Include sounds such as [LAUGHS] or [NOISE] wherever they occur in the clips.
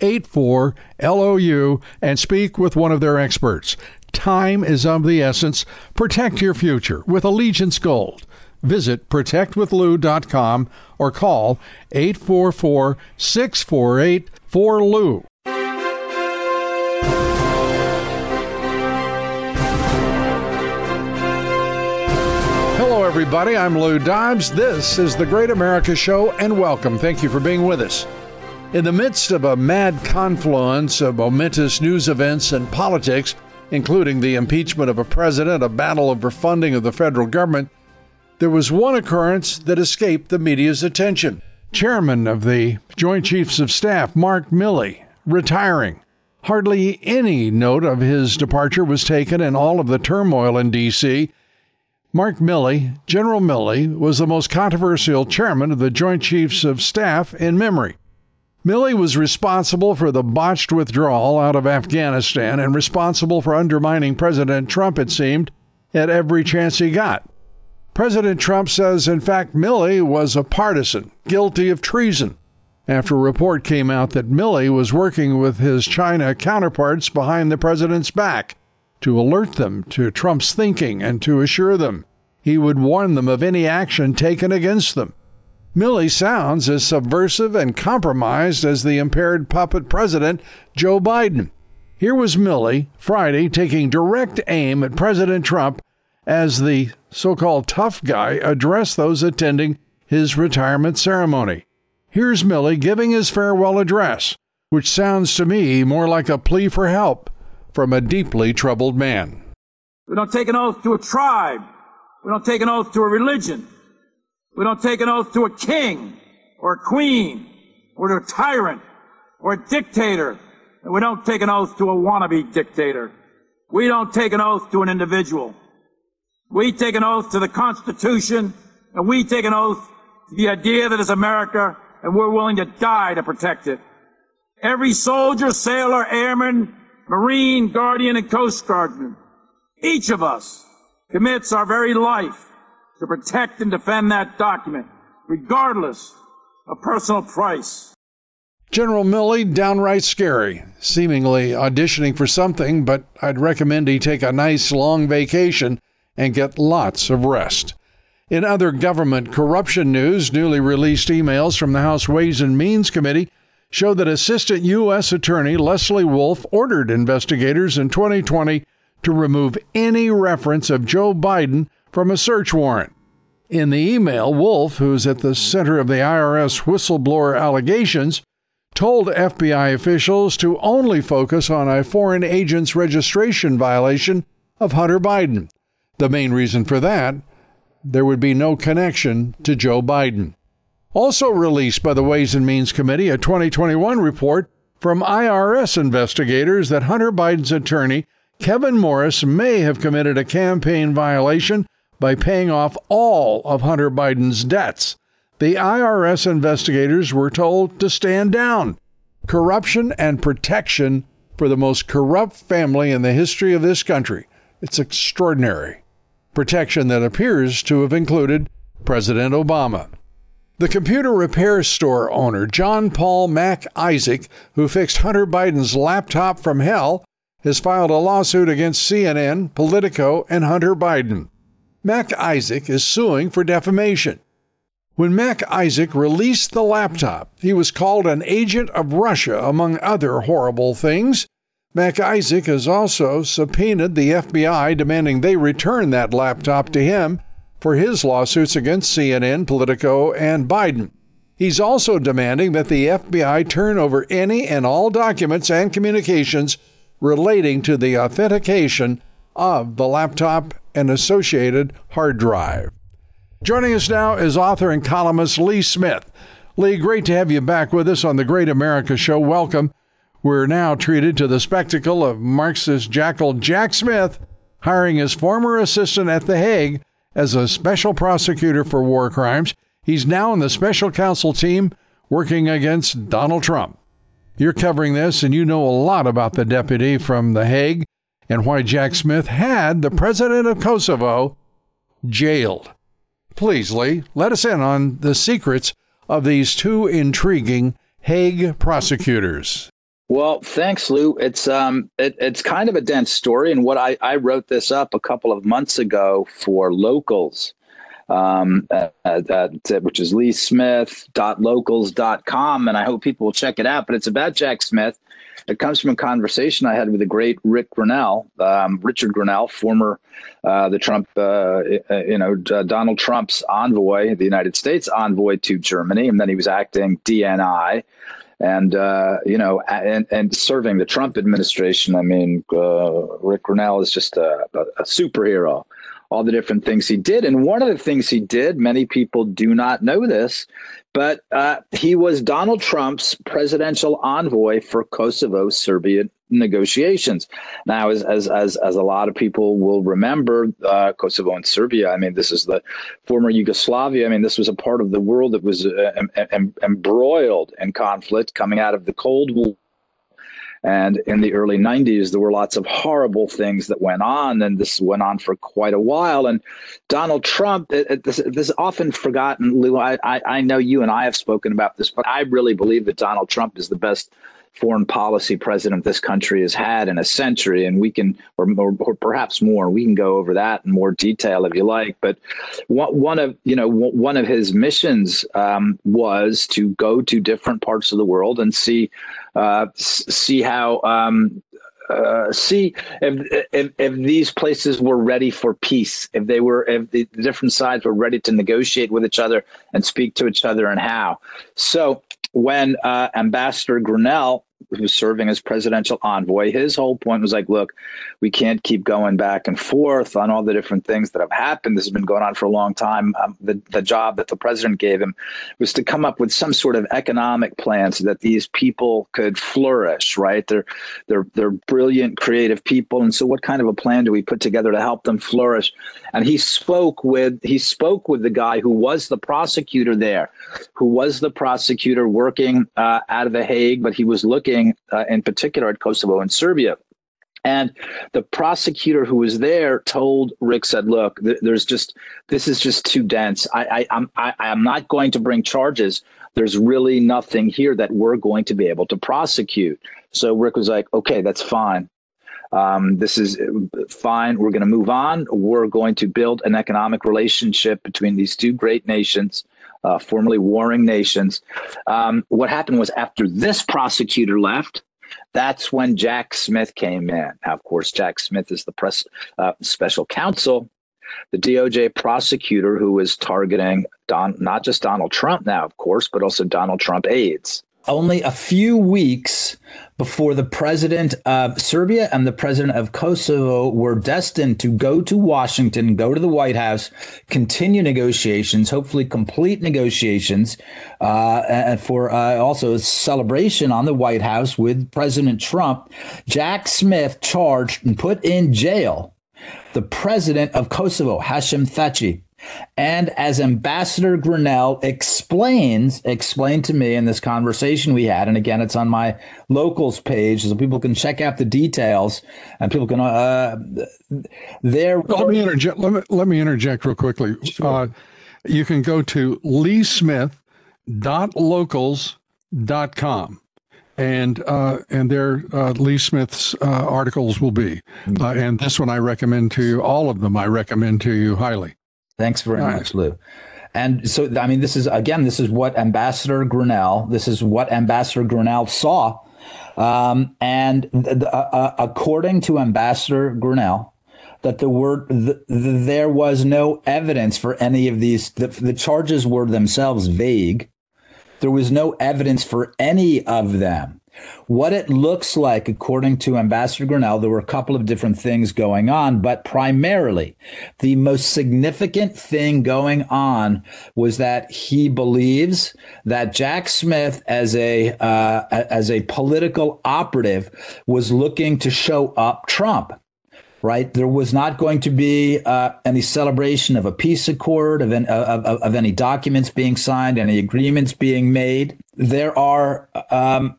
84 LOU and speak with one of their experts. Time is of the essence. Protect your future with Allegiance Gold. Visit protectwithlou.com or call 844 648 4LOU. Hello, everybody. I'm Lou Dobbs. This is the Great America Show, and welcome. Thank you for being with us. In the midst of a mad confluence of momentous news events and politics, including the impeachment of a president, a battle over funding of the federal government, there was one occurrence that escaped the media's attention. Chairman of the Joint Chiefs of Staff, Mark Milley, retiring. Hardly any note of his departure was taken in all of the turmoil in D.C. Mark Milley, General Milley, was the most controversial chairman of the Joint Chiefs of Staff in memory. Milley was responsible for the botched withdrawal out of Afghanistan and responsible for undermining President Trump, it seemed, at every chance he got. President Trump says, in fact, Milley was a partisan, guilty of treason, after a report came out that Milley was working with his China counterparts behind the president's back to alert them to Trump's thinking and to assure them he would warn them of any action taken against them. Milley sounds as subversive and compromised as the impaired puppet president, Joe Biden. Here was Milley, Friday, taking direct aim at President Trump as the so called tough guy addressed those attending his retirement ceremony. Here's Milley giving his farewell address, which sounds to me more like a plea for help from a deeply troubled man. We don't take an oath to a tribe. We don't take an oath to a religion. We don't take an oath to a king or a queen or to a tyrant or a dictator. And we don't take an oath to a wannabe dictator. We don't take an oath to an individual. We take an oath to the Constitution and we take an oath to the idea that is America and we're willing to die to protect it. Every soldier, sailor, airman, Marine, Guardian, and Coast Guardman, each of us commits our very life to protect and defend that document, regardless of personal price. General Milley, downright scary, seemingly auditioning for something, but I'd recommend he take a nice long vacation and get lots of rest. In other government corruption news, newly released emails from the House Ways and Means Committee show that Assistant U.S. Attorney Leslie Wolf ordered investigators in 2020 to remove any reference of Joe Biden from a search warrant. In the email, Wolf, who's at the center of the IRS whistleblower allegations, told FBI officials to only focus on a foreign agent's registration violation of Hunter Biden. The main reason for that, there would be no connection to Joe Biden. Also released by the Ways and Means Committee, a 2021 report from IRS investigators that Hunter Biden's attorney Kevin Morris may have committed a campaign violation by paying off all of Hunter Biden's debts. The IRS investigators were told to stand down. Corruption and protection for the most corrupt family in the history of this country. It's extraordinary. Protection that appears to have included President Obama. The computer repair store owner, John Paul Mac Isaac, who fixed Hunter Biden's laptop from hell, has filed a lawsuit against CNN, Politico, and Hunter Biden. Mac Isaac is suing for defamation. When Mac Isaac released the laptop, he was called an agent of Russia, among other horrible things. Mac Isaac has also subpoenaed the FBI, demanding they return that laptop to him for his lawsuits against CNN, Politico, and Biden. He's also demanding that the FBI turn over any and all documents and communications relating to the authentication of the laptop and associated hard drive. Joining us now is author and columnist Lee Smith. Lee, great to have you back with us on the Great America Show. Welcome. We're now treated to the spectacle of Marxist jackal Jack Smith hiring his former assistant at The Hague as a special prosecutor for war crimes. He's now in the special counsel team working against Donald Trump. You're covering this, and you know a lot about the deputy from The Hague and why Jack Smith had the president of Kosovo jailed. Please, Lee, let us in on the secrets of these two intriguing Hague prosecutors. Well, thanks, Lou. It's um, it, it's kind of a dense story, and what I, I wrote this up a couple of months ago for locals, um, at, at, which is leesmith.locals.com, and I hope people will check it out. But it's about Jack Smith, it comes from a conversation I had with the great Rick Grenell, um, Richard Grenell, former uh, the Trump, uh, uh you know, uh, Donald Trump's envoy, the United States envoy to Germany, and then he was acting DNI and uh, you know, and, and serving the Trump administration. I mean, uh, Rick Grenell is just a, a, superhero. All the different things he did, and one of the things he did, many people do not know this, but uh, he was Donald Trump's presidential envoy for Kosovo Serbia negotiations. Now, as as as, as a lot of people will remember, uh, Kosovo and Serbia. I mean, this is the former Yugoslavia. I mean, this was a part of the world that was uh, em- em- embroiled in conflict coming out of the Cold War and in the early 90s, there were lots of horrible things that went on, and this went on for quite a while. And Donald Trump, it, it, this, this, is often forgotten. Lou, I, I, I know you and I have spoken about this, but I really believe that Donald Trump is the best foreign policy president this country has had in a century, and we can, or, or, or, perhaps more. We can go over that in more detail if you like. But one of you know one of his missions um, was to go to different parts of the world and see uh, see how. Um, uh, see if, if, if these places were ready for peace, if they were, if the different sides were ready to negotiate with each other and speak to each other, and how. So when uh, Ambassador Grenell who's serving as presidential envoy, his whole point was like, look, we can't keep going back and forth on all the different things that have happened. This has been going on for a long time. Um, the, the job that the president gave him was to come up with some sort of economic plan so that these people could flourish, right? They're, they're, they're brilliant, creative people. And so what kind of a plan do we put together to help them flourish? And he spoke with, he spoke with the guy who was the prosecutor there, who was the prosecutor working uh, out of The Hague, but he was looking looking uh, in particular at Kosovo and Serbia. And the prosecutor who was there told Rick said, "Look, th- there's just this is just too dense. I, I, I'm I, I'm not going to bring charges. There's really nothing here that we're going to be able to prosecute." So Rick was like, "Okay, that's fine. Um, this is fine. We're going to move on. We're going to build an economic relationship between these two great nations." Uh, formerly warring nations. Um, what happened was after this prosecutor left, that's when Jack Smith came in. Now, of course, Jack Smith is the press uh, special counsel, the DOJ prosecutor who is targeting Don, not just Donald Trump now, of course, but also Donald Trump aides. Only a few weeks before the president of Serbia and the president of Kosovo were destined to go to Washington, go to the White House, continue negotiations, hopefully complete negotiations, uh, and for uh, also a celebration on the White House with President Trump. Jack Smith charged and put in jail the president of Kosovo, Hashim Thaci. And as Ambassador Grenell explains, explained to me in this conversation we had, and again, it's on my locals page, so people can check out the details, and people can. Uh, there. Well, let me interject. Let me let me interject real quickly. Sure. Uh, you can go to leesmith.locals.com and uh, and there uh, Lee Smith's uh, articles will be, mm-hmm. uh, and this one I recommend to you. All of them I recommend to you highly. Thanks very All much, right. Lou. And so, I mean, this is again, this is what Ambassador Grenell, this is what Ambassador Grenell saw. Um, and th- uh, uh, according to Ambassador Grenell, that the word the, there was no evidence for any of these. The, the charges were themselves vague. There was no evidence for any of them. What it looks like, according to Ambassador Grenell, there were a couple of different things going on, but primarily the most significant thing going on was that he believes that Jack Smith, as a uh, as a political operative, was looking to show up Trump right? There was not going to be uh, any celebration of a peace accord, of, of, of, of, any documents being signed, any agreements being made. There are um,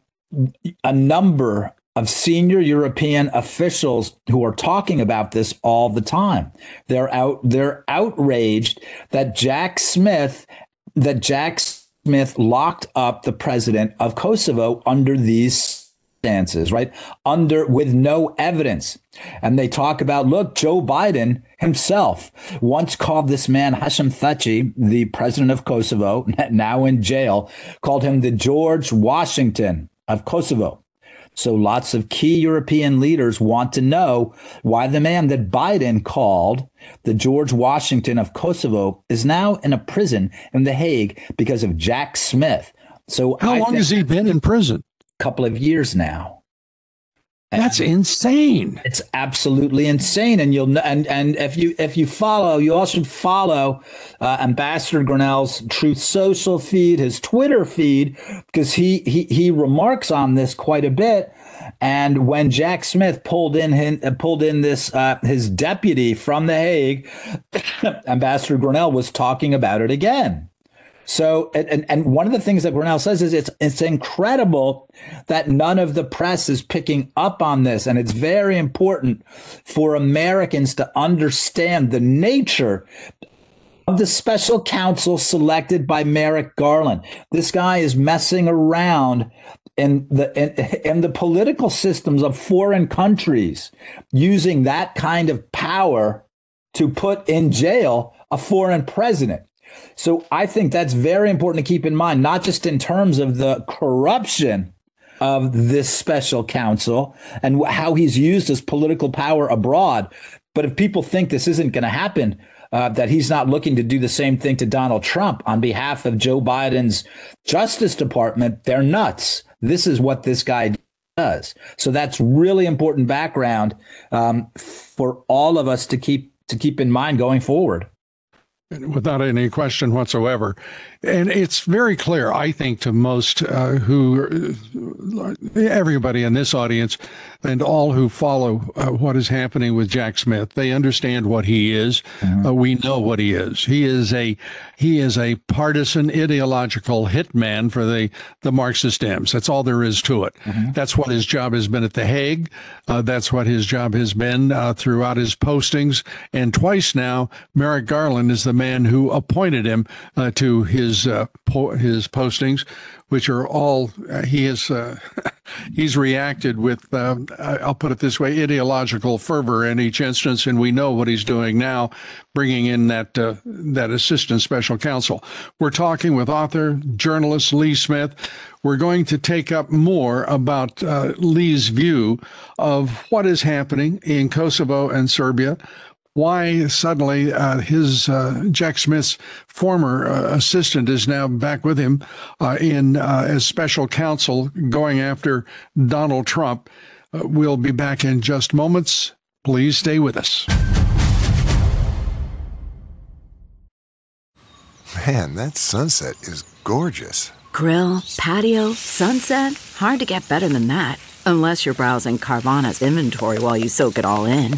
a number of senior European officials who are talking about this all the time. They're out they're outraged that Jack Smith that Jack Smith locked up the president of Kosovo under these circumstances, right? Under with no evidence. And they talk about, look, Joe Biden himself once called this man Hashim Thaci, the president of Kosovo, [LAUGHS] now in jail, called him the George Washington of Kosovo. So lots of key European leaders want to know why the man that Biden called the George Washington of Kosovo is now in a prison in The Hague because of Jack Smith. So how I long has he been in prison? A couple of years now. That's insane. It's absolutely insane, and you'll and and if you if you follow, you also should follow uh, Ambassador Grenell's Truth Social feed, his Twitter feed, because he he he remarks on this quite a bit. And when Jack Smith pulled in him, uh, pulled in this uh, his deputy from the Hague, [COUGHS] Ambassador Grenell was talking about it again. So, and, and one of the things that Grenell says is it's it's incredible that none of the press is picking up on this, and it's very important for Americans to understand the nature of the special counsel selected by Merrick Garland. This guy is messing around in the in, in the political systems of foreign countries, using that kind of power to put in jail a foreign president. So I think that's very important to keep in mind, not just in terms of the corruption of this special counsel and how he's used his political power abroad. But if people think this isn't going to happen, uh, that he's not looking to do the same thing to Donald Trump on behalf of Joe Biden's Justice Department, they're nuts. This is what this guy does. So that's really important background um, for all of us to keep to keep in mind going forward without any question whatsoever. And it's very clear, I think, to most uh, who, everybody in this audience, and all who follow uh, what is happening with Jack Smith. They understand what he is. Mm-hmm. Uh, we know what he is. He is a he is a partisan ideological hitman for the the Marxist Dems. That's all there is to it. Mm-hmm. That's what his job has been at the Hague. Uh, that's what his job has been uh, throughout his postings. And twice now, Merrick Garland is the man who appointed him uh, to his uh, po- his postings which are all uh, he has uh, [LAUGHS] he's reacted with uh, I'll put it this way ideological fervor in each instance, and we know what he's doing now, bringing in that uh, that assistant special counsel. We're talking with author journalist Lee Smith. We're going to take up more about Lee's view of what is happening in Kosovo and Serbia why suddenly uh, his uh, Jack Smith's former uh, assistant is now back with him uh, in uh, as special counsel going after Donald Trump. Uh, we'll be back in just moments. Please stay with us. Man, that sunset is gorgeous. Grill, patio, sunset. Hard to get better than that. Unless you're browsing Carvana's inventory while you soak it all in.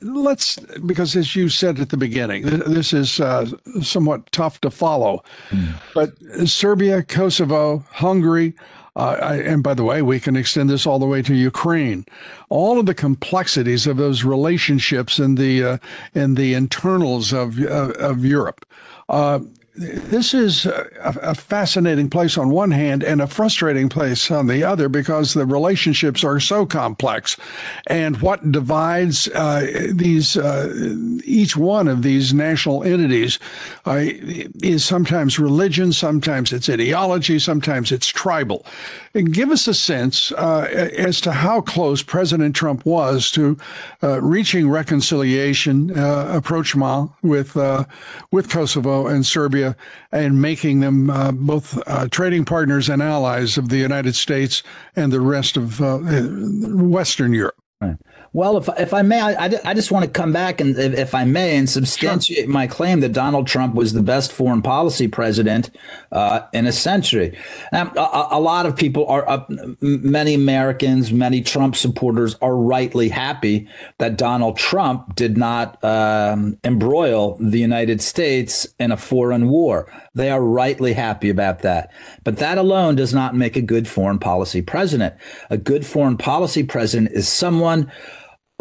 let's, because as you said at the beginning, this is uh, somewhat tough to follow. Mm. But Serbia, Kosovo, Hungary, uh, I, and by the way, we can extend this all the way to Ukraine. All of the complexities of those relationships and the uh, and the internals of uh, of Europe. This is a, a, fascinating place on one hand and a frustrating place on the other because the relationships are so complex. And what divides uh, these, uh, each one of these national entities uh, is sometimes religion, sometimes it's ideology, sometimes it's tribal. Give us a sense uh, as to how close President Trump was to uh, reaching reconciliation, uh, approachment with, with Kosovo and Serbia and making them uh, both uh, trading partners and allies of the United States and the rest of uh, Western Europe. Right. Well, if, if I may, I, I just want to come back and, if I may, and substantiate sure. my claim that Donald Trump was the best foreign policy president uh, in a century. Now, a, a, lot of people are, uh, many Americans, many Trump supporters are rightly happy that Donald Trump did not um, embroil the United States in a foreign war. They are rightly happy about that. But that alone does not make a good foreign policy president. A good foreign policy president is someone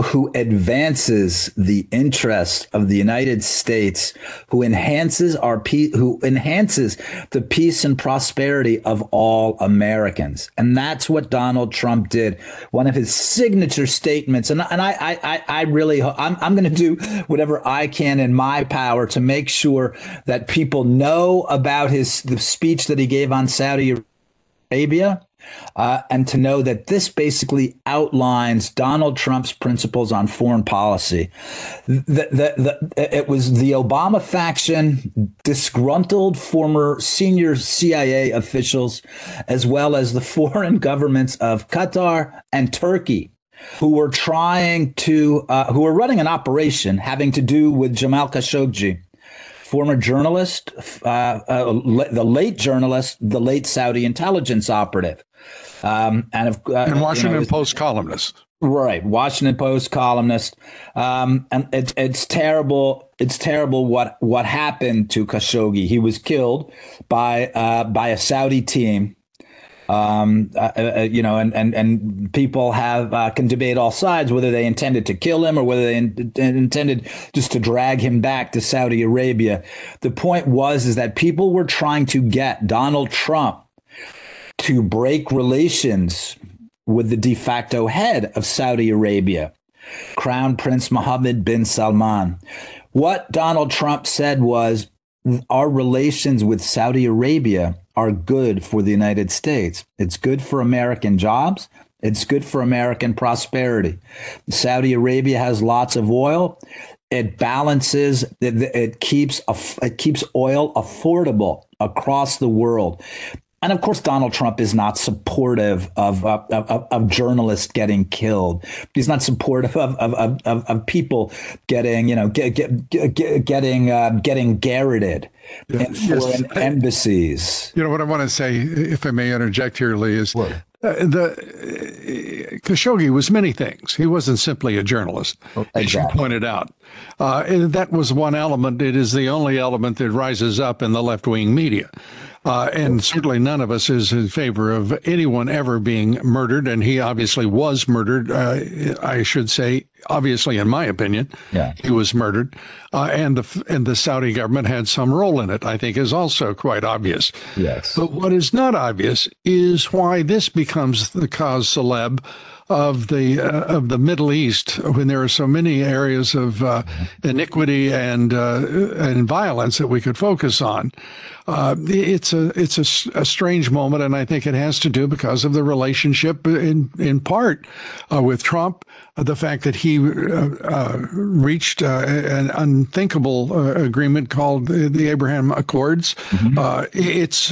who advances the interest of the United States, who enhances our pe- who enhances the peace and prosperity of all Americans. And that's what Donald Trump did. One of his signature statements. And, and I, I, I really, I'm, I'm going to do whatever I can in my power to make sure that people know about his, the speech that he gave on Saudi Arabia uh, and to know that this basically outlines Donald Trump's principles on foreign policy. The, the, the, it was the Obama faction, disgruntled former senior CIA officials, as well as the [LAUGHS] foreign governments of Qatar and Turkey who were trying to, uh, who were running an operation having to do with Jamal Khashoggi, former journalist, uh, uh, the late journalist, the late Saudi intelligence operative. Um, and, of, uh, and Washington you know, Post columnist. Right, Washington Post columnist, um, and it's it's terrible. It's terrible what what happened to Khashoggi. He was killed by uh, by a Saudi team um, uh, uh, you know, and, and, and people have uh, can debate all sides whether they intended to kill him or whether they in, intended just to drag him back to Saudi Arabia. The point was is that people were trying to get Donald Trump to break relations with the de facto head of Saudi Arabia, Crown Prince Mohammed bin Salman. What Donald Trump said was our relations with Saudi Arabia are good for the United States. It's good for American jobs. It's good for American prosperity. Saudi Arabia has lots of oil. It balances. It, it keeps it keeps oil affordable across the world. And of course, Donald Trump is not supportive of, of, of, of journalists getting killed. He's not supportive of, of, of, of people getting, you know, get, get, get, getting uh, getting garroted in foreign yes. embassies. You know what I want to say, if I may interject here, Lee, is uh, the uh, Khashoggi was many things. He wasn't simply a journalist, oh, exactly. as you pointed out. Uh, that was one element. It is the only element that rises up in the left wing media. Uh, and certainly none of us is in favor of anyone ever being murdered. And he obviously was murdered. Uh, I should say, obviously, in my opinion, yeah. he was murdered. Uh, and the and the Saudi government had some role in it. I think is also quite obvious. Yes. But what is not obvious is why this becomes the cause celeb of the uh, of the Middle East when there are so many areas of uh, iniquity and uh, and violence that we could focus on. Uh, it's a it's a, a, strange moment, and I think it has to do because of the relationship in in part uh, with Trump, the fact that he uh, uh reached uh, an unthinkable uh, agreement called the Abraham Accords. Mm-hmm. it's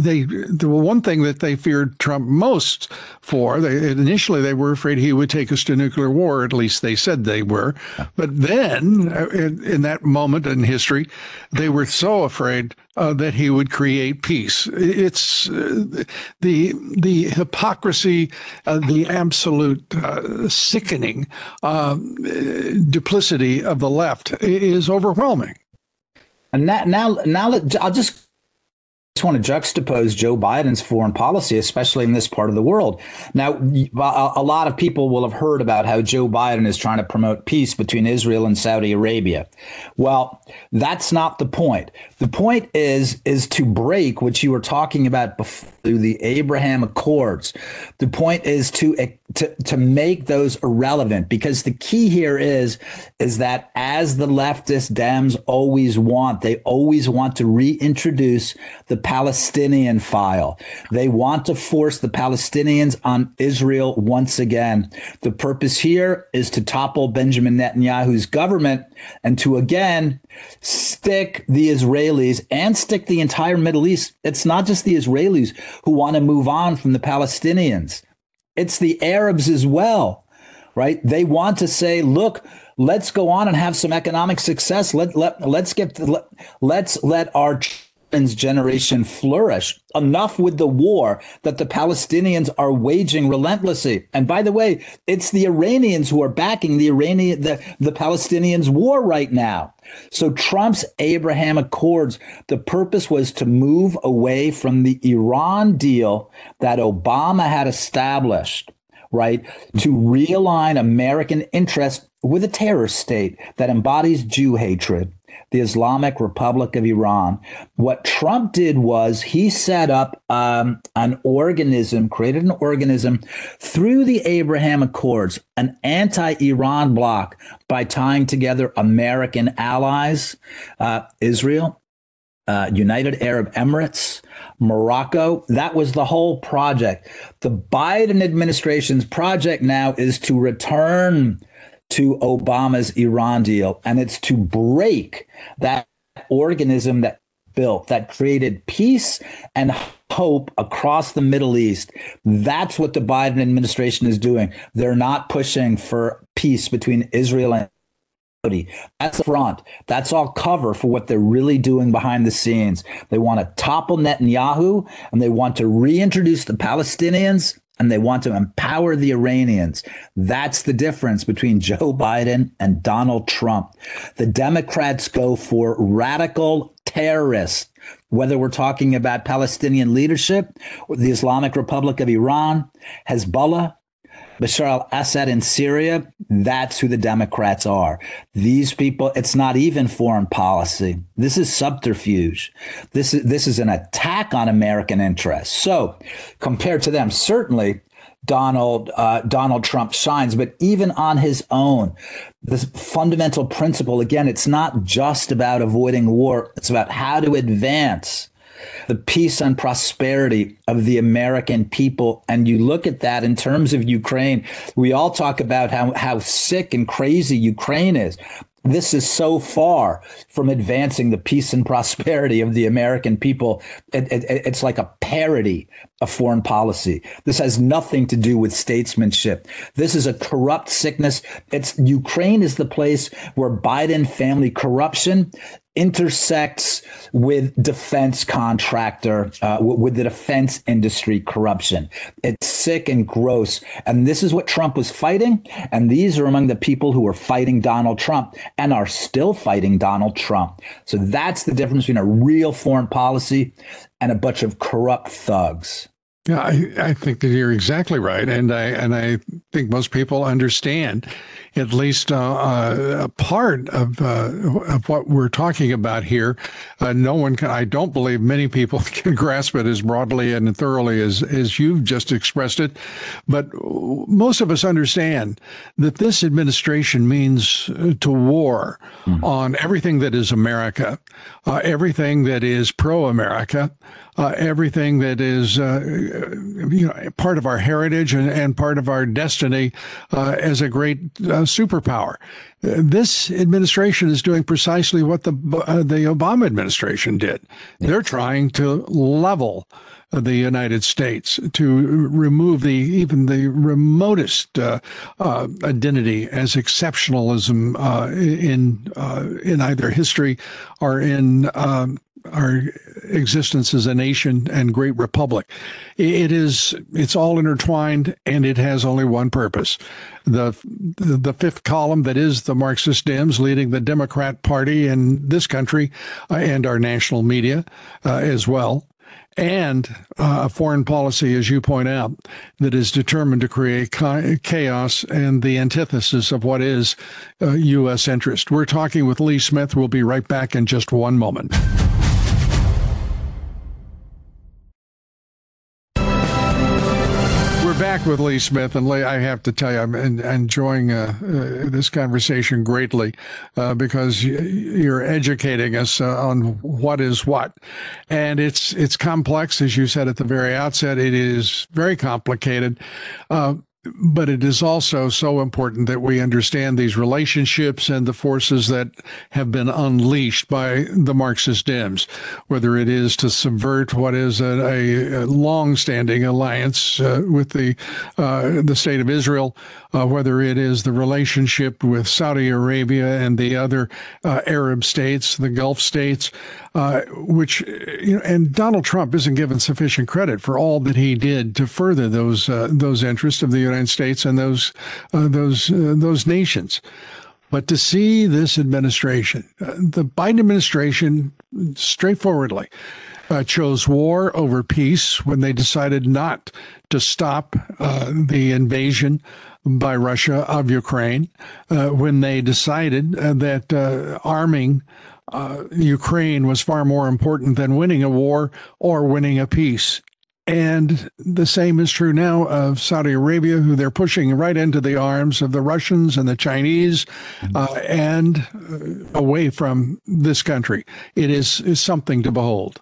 they the one thing that they feared Trump most for. They, initially, they were afraid he would take us to nuclear war. At least they said they were. But then, in, in that moment in history, they were so afraid uh, that he would create peace. It's uh, the the hypocrisy, uh, the absolute uh, sickening um, duplicity of the left is overwhelming. And now, now I'll just just want to juxtapose Joe Biden's foreign policy, especially in this part of the world. Now, a lot of people will have heard about how Joe Biden is trying to promote peace between Israel and Saudi Arabia. Well, that's not the point. The point is is to break what you were talking about before the Abraham Accords. The point is to, to to make those irrelevant because the key here is is that as the leftist Dems always want, they always want to reintroduce the Palestinian file. They want to force the Palestinians on Israel once again. The purpose here is to topple Benjamin Netanyahu's government and to again stick the Israelis and stick the entire Middle East. It's not just the Israelis who want to move on from the Palestinians, it's the Arabs as well, right? They want to say, look, let's go on and have some economic success. Let, let, let's get, let, let's let our generation flourish. Enough with the war that the Palestinians are waging relentlessly. And by the way, it's the Iranians who are backing the Iranian the, the Palestinians war right now. So Trump's Abraham Accords, the purpose was to move away from the Iran deal that Obama had established, right? To realign American interests with a terror state that embodies Jew hatred the Islamic Republic of Iran. What Trump did was he set up um, an organism, created an organism through the Abraham Accords, an anti Iran bloc by tying together American allies, uh, Israel, uh, United Arab Emirates, Morocco. That was the whole project. The Biden administration's project now is to return to Obama's Iran deal, and it's to break that organism that built, that created peace and hope across the Middle East. That's what the Biden administration is doing. They're not pushing for peace between Israel and Saudi. That's the front. That's all cover for what they're really doing behind the scenes. They want to topple Netanyahu and they want to reintroduce the Palestinians and they want to empower the Iranians. That's the difference between Joe Biden and Donald Trump. The Democrats go for radical terrorists, whether we're talking about Palestinian leadership, the Islamic Republic of Iran, Hezbollah, Bashar al Assad in Syria, that's who the Democrats are. These people, it's not even foreign policy. This is subterfuge. This is, this is an attack on American interests. So, compared to them, certainly Donald uh, Donald Trump shines, but even on his own, this fundamental principle again, it's not just about avoiding war; it's about how to advance the peace and prosperity of the American people. And you look at that in terms of Ukraine, we all talk about how, how sick and crazy Ukraine is. this is so far from advancing the peace and [LAUGHS] prosperity of the American people. It, it, it's like a parody of foreign policy. This has nothing to do with statesmanship. This is a corrupt sickness. It's Ukraine is the place where Biden family corruption intersects with defense contractor, uh, with the defense industry corruption. It's sick and gross. And this is what Trump was fighting. And these are among the people who are fighting Donald Trump and are still fighting Donald Trump. So that's the difference between a real foreign policy and a bunch of corrupt thugs. Yeah, I, I think that you're exactly right, and I and I think most people understand at least uh, uh, a part of uh, of what we're talking about here. Uh, no one can. I don't believe many people [LAUGHS] can grasp it as broadly and thoroughly as as you've just expressed it, but most of us understand that this administration means uh, to war mm. on everything that is America, uh, everything that is pro-America uh, everything that is uh, you know part of our heritage and, and part of our destiny uh, as a great uh, superpower. This administration is doing precisely what the uh, the Obama administration did. They're trying to level the United States to remove the even the remotest uh, uh, identity as exceptionalism uh, in in either history or in um, our existence as a nation and great republic. It is it's all intertwined and it has only one purpose. The the fifth column that is the Marxist Dems leading the Democrat Party in this country uh, and our national media uh, as well. And uh, a foreign policy, as you point out, that is determined to create chaos and the antithesis of what is U.S. Uh, interest. We're talking with Lee Smith. We'll be right back in just one moment. Back with Lee Smith, and Lee, I have to tell you, I'm enjoying uh, uh, this conversation greatly uh, because you're educating us uh, on what is what, and it's it's complex, as you said at the very outset. It is very complicated. But it is also so important that we understand these relationships and the forces that have been unleashed by the Marxist Dems, whether it is to subvert what is a, a long-standing alliance uh, with the uh, the state of Israel, uh, whether it is the relationship with Saudi Arabia and the other uh, Arab states, the Gulf states, uh, which you know, and Donald Trump isn't given sufficient credit for all that he did to further those uh, those interests of the United States and those uh, those uh, those nations. But to see this administration, uh, the Biden administration, straightforwardly. chose war over peace when they decided not to stop the invasion by Russia of Ukraine, when they decided that arming uh, Ukraine was far more important than winning a war or winning a peace. And the same is true now of Saudi Arabia, who they're pushing right into the arms of the Russians and the Chinese mm-hmm. uh, and uh, away from this country. It is, is something to behold.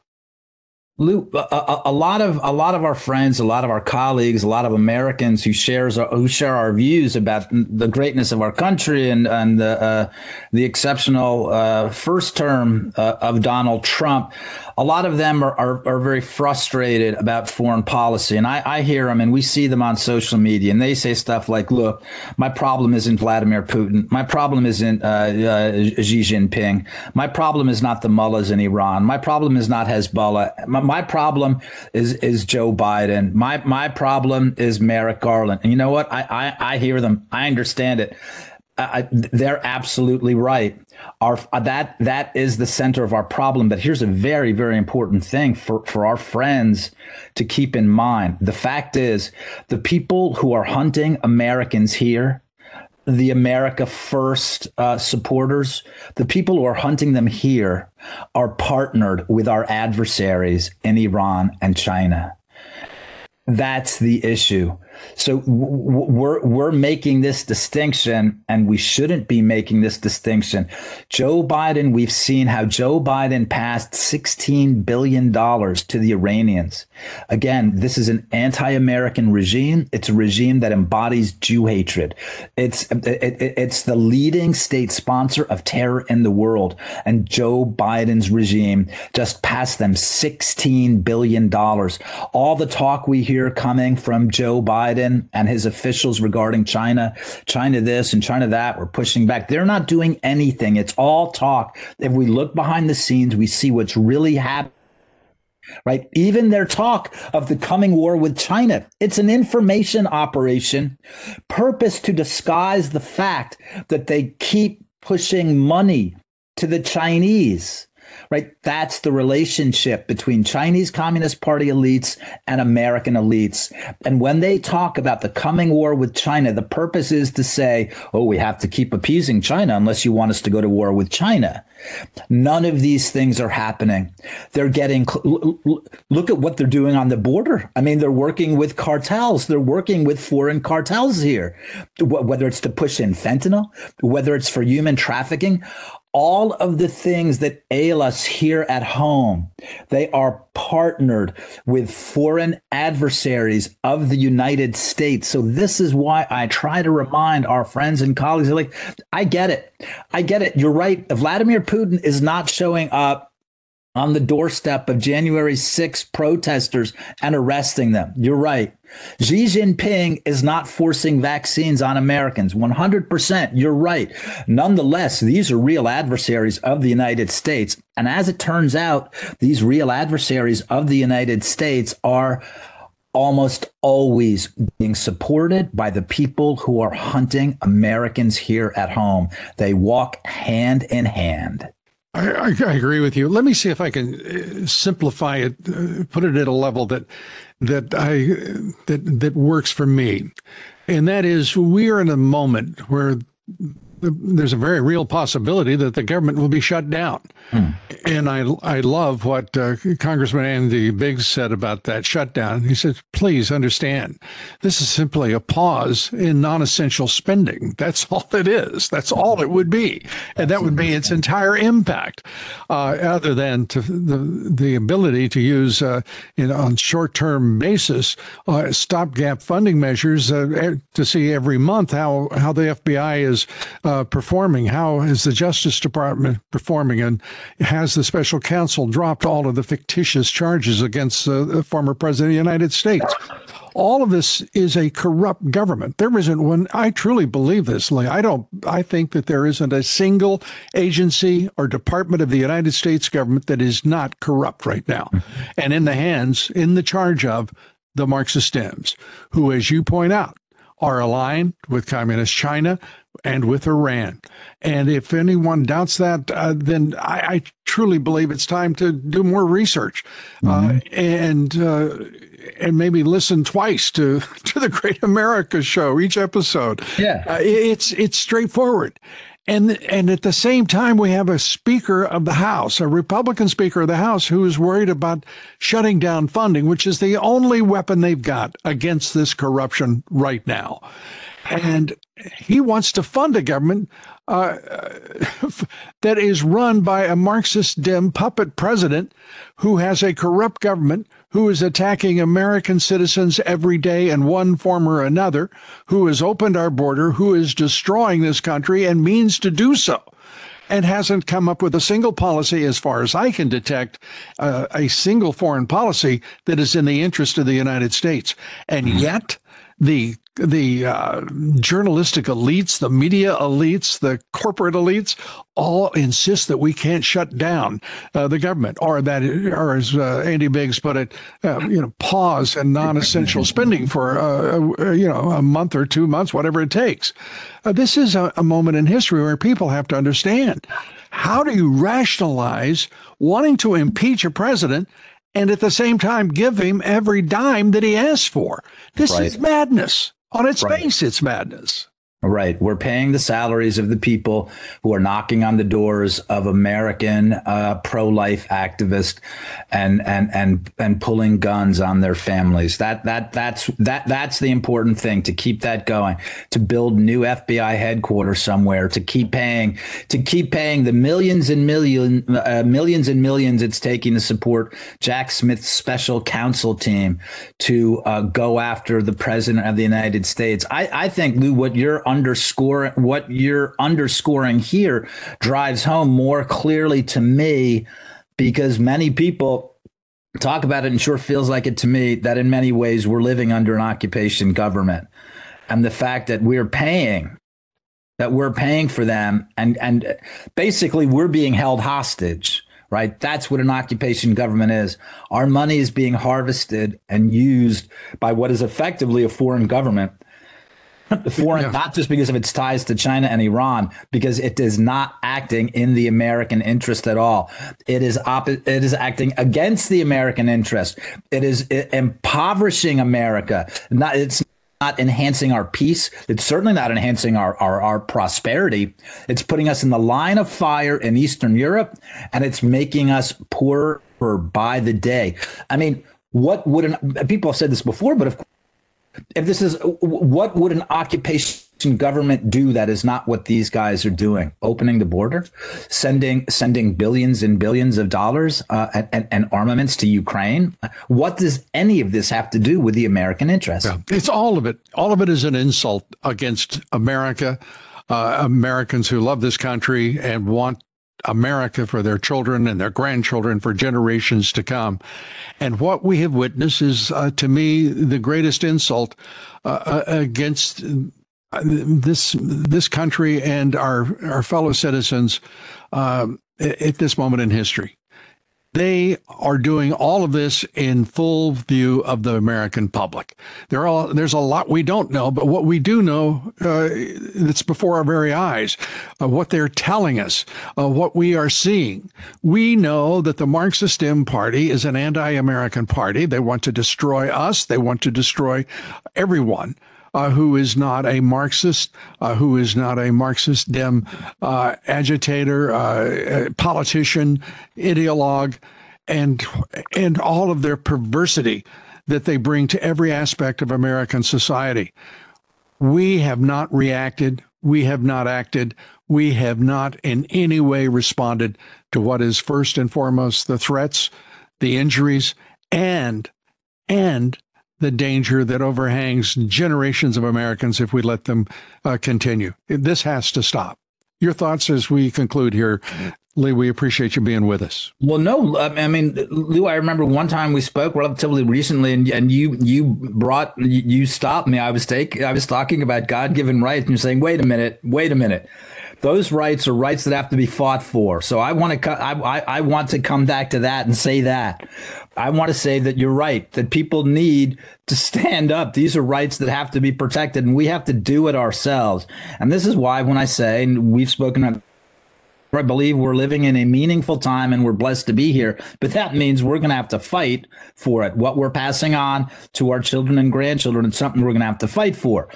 Lou, a, a, lot of a lot of our friends, a lot of our colleagues, a lot of Americans who shares our, who share our views about the greatness of our country and and the uh, the exceptional uh, first term uh, of Donald Trump a lot of them are, are, are, very frustrated about foreign policy. And I, I hear them and we see them on social media and they say stuff like, look, my problem isn't Vladimir Putin. My problem isn't uh, uh, Xi Jinping. My problem is not the mullahs in Iran. My problem is not Hezbollah. My, my problem is, is Joe Biden. My, my problem is Merrick Garland. And you know what? I, I, I hear them. I understand it. I, they're absolutely right. Our uh, that that is the center of our problem. But here's a very very important thing for for our friends to keep in mind. The fact is, the people who are hunting Americans here, the America First uh, supporters, the people who are hunting them here, are partnered with our adversaries in Iran and China. That's the issue. So we're we're making this distinction, and we shouldn't be making this distinction. Joe Biden, we've seen how Joe Biden passed sixteen billion dollars to the Iranians. Again, this is an anti-American regime. It's a regime that embodies Jew hatred. It's it, it, it's the leading state sponsor of terror in the world, and Joe Biden's regime just passed them sixteen billion dollars. All the talk we hear coming from Joe Biden Biden and his officials regarding China, China this and China that. We're pushing back. They're not doing anything. It's all talk. If we look behind the scenes, we see what's really happening right? Even their talk of the coming war with China, it's an information operation, purpose to disguise the fact that they keep pushing money to the Chinese right? That's the relationship between Chinese Communist Party elites and American elites. And when they talk about the coming war with China, the purpose is to say, oh, we have to keep appeasing China unless you want us to go to war with China. None of these things are happening. They're getting, look at what they're doing on the border. I mean, they're working with cartels, they're working with foreign cartels here, whether it's to push in fentanyl, whether it's for human trafficking all of the things that ail us here at home, they are partnered with foreign adversaries of the United States. So this is why I try to remind our friends and colleagues like, I get it. I get it. You're right. Vladimir Putin is not showing up on the doorstep of January 6 protesters and arresting them. You're right. Xi Jinping is not forcing vaccines on Americans. 100%. You're right. Nonetheless, these are real adversaries of the United States. And as it turns out, these real adversaries of the United States are almost always being supported by the people who are hunting Americans here at home. They walk hand in hand. I, I, agree with you. Let me see if I can uh, simplify it, uh, put it at a level that that I that that works for me, and that is we are in a moment where there's a very real possibility that the government will be shut down. Hmm. And I, I love what uh, Congressman Andy Biggs said about that shutdown. He said, please understand, this is simply a pause in non essential spending. That's [LAUGHS] all it is. That's all it would be. And that would be its entire impact, uh, other than to the, the ability to use, uh, on short term basis, uh, stopgap funding measures uh, to see every month how, how the FBI is uh, performing. How is the Justice Department performing? And has the special counsel dropped all of the fictitious charges against uh, the former president of the United States? All of this is a corrupt government. There isn't one. I truly believe this, Lee. I don't. I think that there isn't a single agency or department of the United States government that is not corrupt right now, and in the hands, in the charge of the Marxist Dems, who, as you point out, are aligned with communist China, and with Iran. And if anyone doubts that, uh, then I, I, truly believe it's time to do more research uh, mm-hmm. uh, and uh, and maybe listen twice to [LAUGHS] to the Great America Show each episode. Yeah, uh, it's it's straightforward. And and at the same time, we have a Speaker of the House, a Republican Speaker of the House, who is worried about shutting down funding, which is the only weapon they've got against this corruption right now and he wants to fund a government uh, [LAUGHS] that is run by a Marxist Dem puppet president who has a corrupt government who is attacking American citizens every day in one form or another, who has opened our border, who is destroying this country and means to do so. And hasn't come up with a single policy, as far as I can detect, uh, a single foreign policy that is in the interest of the United States. And yet, the the uh, journalistic elites, the media elites, the corporate elites, all insist that we can't shut down uh, the government, or that, or as uh, Andy Biggs put it, uh, you know, pause and non-essential spending for uh, uh, you know a month or two months, whatever it takes. this is a, a moment in history where people have to understand how do you rationalize wanting to impeach a president and at the same time give him every dime that he asks for. This right. is madness. On its right. face, it's madness. Right. We're paying the salaries of the people who are knocking on the doors of American uh, pro-life activists and and and and pulling guns on their families. That that that's that that's the important thing to keep that going. To build new FBI headquarters somewhere. To keep paying to keep paying the millions and million uh, millions and millions it's taking to support Jack Smith's special counsel team to uh, go after the president of the United States. I I think Lou, what you're underscore what you're underscoring here drives home more clearly to me because many people talk about it and sure feels like it to me that in many ways we're living under an occupation government. And the fact that we're paying that we're paying for them and and basically we're being held hostage right? That's what an occupation government is. Our money is being harvested and used by what is effectively a foreign government [LAUGHS] foreign, yeah. not just because of its ties to China and Iran, because it is not acting in the American interest at all. It is op- it is acting against the American interest. It is impoverishing America. Not it's not enhancing our peace. It's certainly not enhancing our, our, our prosperity. It's putting us in the line of fire in Eastern Europe, and it's making us poorer by the day. I mean, what would an, people have said this before, but of if this is what would an occupation government do that is not what these guys are doing? Opening the border sending sending billions and billions of dollars uh, and, and, armaments to ukraine? What does any of this have to do with the american interest? Yeah, it's all of it. All of it is an insult against america uh, americans who love this country and want America for their children and their grandchildren for generations to come. And what we have witnessed is, uh, to me, the greatest insult uh, uh against uh, this this country and our our fellow citizens um, at this moment in history. They are doing all of this in full view of the American public. Are, there's a lot we don't know, but what we do know, uh, it's before our very eyes, uh, what they're telling us, uh, what we are seeing. We know that the Marxist M Party is an anti-American party. They want to destroy us. They want to destroy everyone. Uh, who is not a Marxist, uh, who is not a Marxist Dem uh, agitator, uh, politician, ideologue, and and all of their perversity that they bring to every aspect of American society. We have not reacted. We have not acted. We have not in any way responded to what is first and foremost the threats, the injuries, and and the danger that overhangs generations of Americans if we let them uh, continue. This has to stop. Your thoughts as we conclude here, Lee, we appreciate you being with us. Well, no, I mean, Lou, I remember one time we spoke relatively recently, and, and you you brought you stopped me. I was take I was talking about God given rights, and you're saying, wait a minute, wait a minute. Those rights are rights that have to be fought for. So I want to I, I, I want to come back to that and say that. I want to say that you're right, that people need to stand up. These are rights that have to be protected, and we have to do it ourselves. And this is why, when I say, and we've spoken I believe we're living in a meaningful time and we're blessed to be here. But that means we're going to have to fight for it. What we're passing on to our children and grandchildren is something we're going to have to fight for.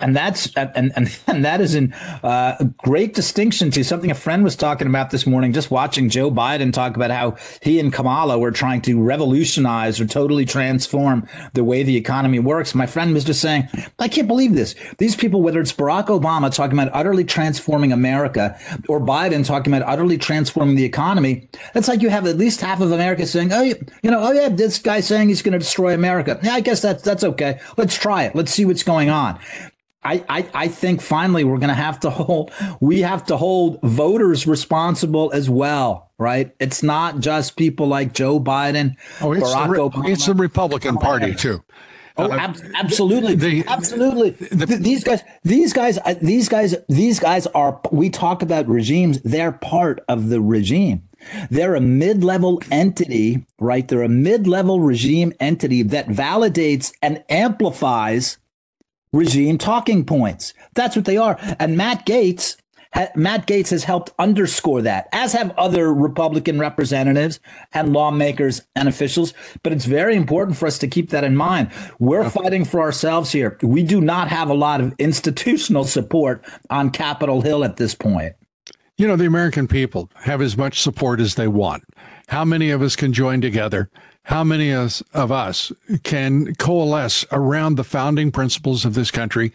And that's, and, and, and [LAUGHS] that is in uh, great distinction to something a friend was talking about this morning, just watching Joe Biden talk about how he and Kamala were trying to revolutionize or totally transform the way the economy works. My friend was just saying, I can't believe this. These people, whether it's Barack Obama talking about utterly transforming America or Biden talking talking about utterly transforming the economy, it's like you have at least half of America saying, "Oh, you know, oh yeah, this guy saying he's going to destroy America." Yeah, I guess that's that's okay. Let's try it. Let's see what's going on. I, I, I think finally we're going to have to hold we have to hold voters responsible as well, right? It's not just people like Joe Biden, oh, it's Barack the, Obama. It's the Republican Party too. Oh, ab- absolutely, the, absolutely. The, these guys, these guys, uh, these guys, these guys are. We talk about regimes. They're part of the regime. They're a mid-level entity, right? They're a mid-level regime entity that validates and amplifies regime talking points. That's what they are. And Matt Uh, Gaetz Matt Gaetz has helped underscore that, as have other Republican representatives and lawmakers and officials. But it's very important for us to keep that in mind. We're fighting for ourselves here. We do not have a lot of institutional support on Capitol Hill at this point. You know, the American people have as much support as they want. How many of us can join together? How many of us can coalesce around the founding principles of this country,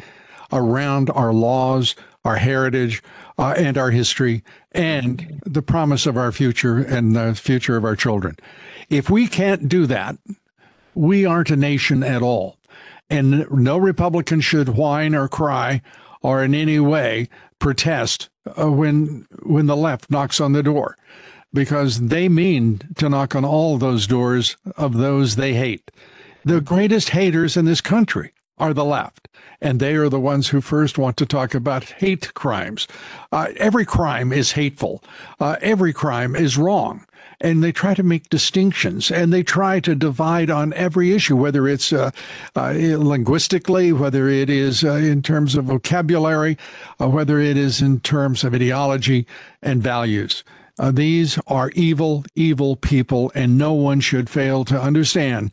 around our laws, our heritage, uh, and our history, and the promise of our future and the future of our children? If we can't do that, we aren't a nation at all. And no Republican should whine or cry or in any way protest uh, when when the left knocks on the door because they mean to knock on all those doors of those they hate. The greatest haters in this country are the left, and they are the ones who first want to talk about hate crimes. Uh, every crime is hateful, uh, every crime is wrong. And they try to make distinctions and they try to divide on every issue, whether it's uh, uh linguistically, whether it is uh, in terms of vocabulary, uh, whether it is in terms of ideology and values. These are evil, evil people, and no one should fail to understand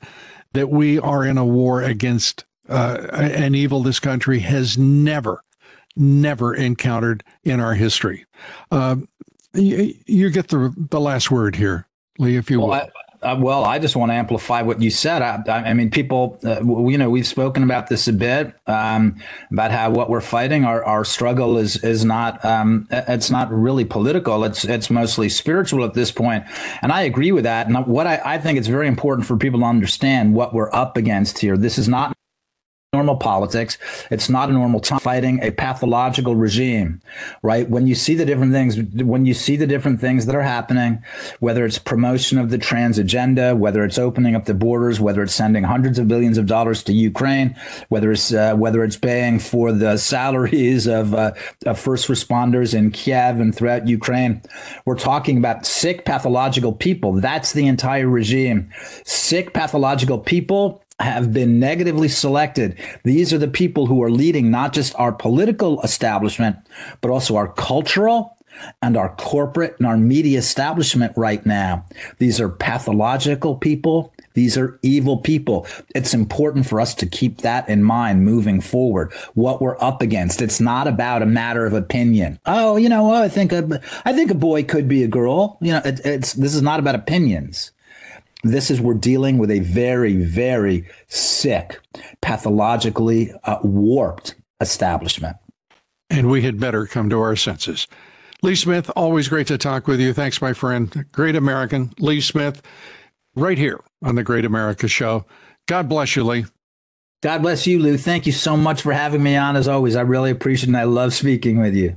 that we are in a war against uh, an evil this country has never, never encountered in our history. Uh, you, you, get the the last word here, Lee, if you well, will. I- uh, well, I just want to amplify what you said. I, I mean, people, uh, you know, we've spoken about this a bit um, about how what we're fighting, our, our struggle is is not um, it's not really political. It's it's mostly spiritual at this point, and I agree with that. And what I, I think it's very important for people to understand what we're up against here. This is not normal politics. It's not a normal time fighting a pathological regime, right? When you see the different things, when you see the different things that are happening, whether it's promotion of the trans agenda, whether it's opening up the borders, whether it's sending hundreds of billions of dollars to Ukraine, whether it's uh, whether it's paying for the salaries of, uh, of first responders in Kiev and throughout Ukraine, we're talking about sick pathological people. That's the entire regime. Sick pathological people have been negatively selected. These are the people who are leading not just our political establishment, but also our cultural and our corporate and our media establishment right now. These are pathological people. These are evil people. It's important for us to keep that in mind moving forward. What we're up against. It's not about a matter of opinion. Oh, you know, I think a, I think a boy could be a girl. You know, it, it's this is not about opinions. This is we're dealing with a very, very sick, pathologically uh, warped establishment. And we had better come to our senses. Lee Smith, always great to talk with you. Thanks, my friend. Great American, Lee Smith, right here on the Great America Show. God bless you, Lee. God bless you, Lou. Thank you so much for having me on as always. I really appreciate it and I love speaking with you.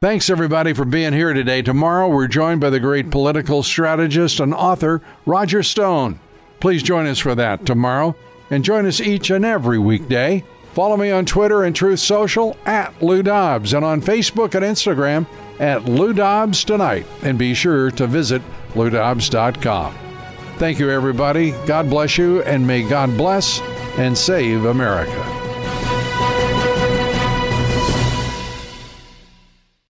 Thanks, everybody, for being here today. Tomorrow, we're joined by the great political strategist and author, Roger Stone. Please join us for that tomorrow, and join us each and every weekday. Follow me on Twitter and Truth Social at Lou Dobbs, and on Facebook and Instagram at Lou Dobbs Tonight. And be sure to visit loudobbs.com. Thank you, everybody. God bless you, and may God bless and save America.